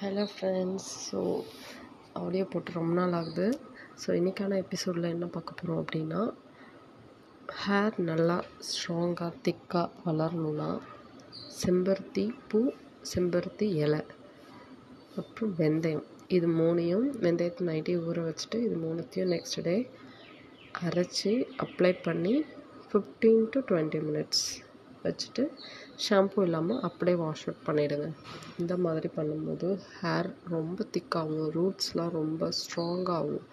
Hello friends so audio போட்டு ரொம்ப நாள் ஆகுது. ஸோ இன்றைக்கான எபிசோடில் என்ன பார்க்க போகிறோம் அப்படின்னா ஹேர் நல்லா ஸ்ட்ராங்காக திக்காக வளரணும்னா செம்பருத்தி பூ செம்பருத்தி இலை அப்புறம் வெந்தயம். இது மூணையும் வெந்தயத்தை நைட்டே ஊற வச்சுட்டு இது மூணுத்தையும் நெக்ஸ்ட் டே அரைச்சி அப்ளை பண்ணி ஃபிஃப்டீன் டு டுவெண்ட்டி மினிட்ஸ் வச்சுட்டு ஷாம்பு இல்லாமல் அப்படியே வாஷ் அவுட் பண்ணிவிடுங்க இந்த மாதிரி பண்ணும்போது ஹேர் ரொம்ப திக்காகும் ரூட்ஸ்லாம் ரொம்ப ஸ்ட்ராங்காகும்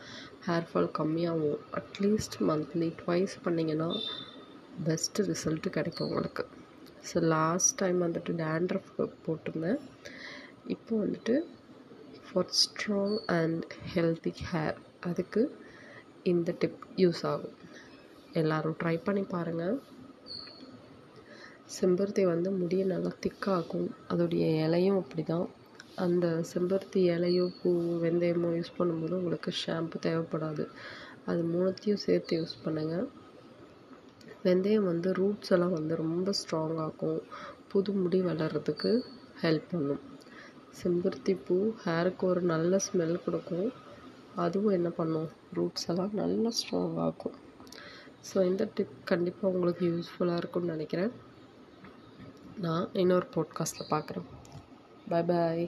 ஹேர் ஃபால் கம்மியாகும். அட்லீஸ்ட் மந்த்லி ட்வைஸ் பண்ணிங்கன்னா பெஸ்ட்டு ரிசல்ட்டு கிடைக்கும் உங்களுக்கு. ஸோ லாஸ்ட் டைம் வந்துட்டு டேண்ட்ரஃப் போட்டிருந்தேன். இப்போ வந்துட்டு for strong and healthy hair அதுக்கு இந்த டிப் யூஸ் ஆகும். எல்லோரும் ட்ரை பண்ணி பாருங்கள் செம்பருத்தி வந்து முடியை நல்லா திக்காகும் அதோடைய இலையும் அப்படி தான் அந்த செம்பருத்தி இலையோ பூ வெந்தயமோ யூஸ் பண்ணும்போது உங்களுக்கு ஷாம்பு தேவைப்படாது. அது மூணுத்தையும் சேர்த்து யூஸ் பண்ணுங்கள் வெந்தயம் வந்து ரூட்ஸ் எல்லாம் வந்து ரொம்ப ஸ்ட்ராங்காகும் புது முடி வளர்கிறதுக்கு ஹெல்ப் பண்ணும். செம்பருத்தி பூ ஹேருக்கு ஒரு நல்ல ஸ்மெல் கொடுக்கும். அதுவும் என்ன பண்ணும்? ரூட்ஸ் எல்லாம் நல்லா ஸ்ட்ராங்காகும் ஸோ இந்த டிப் கண்டிப்பாக உங்களுக்கு யூஸ்ஃபுல்லாக இருக்கும்னு நினைக்கிறேன். நான் இன்னொரு பாட்காஸ்ட்டில் பார்க்குறேன் பாய் பாய்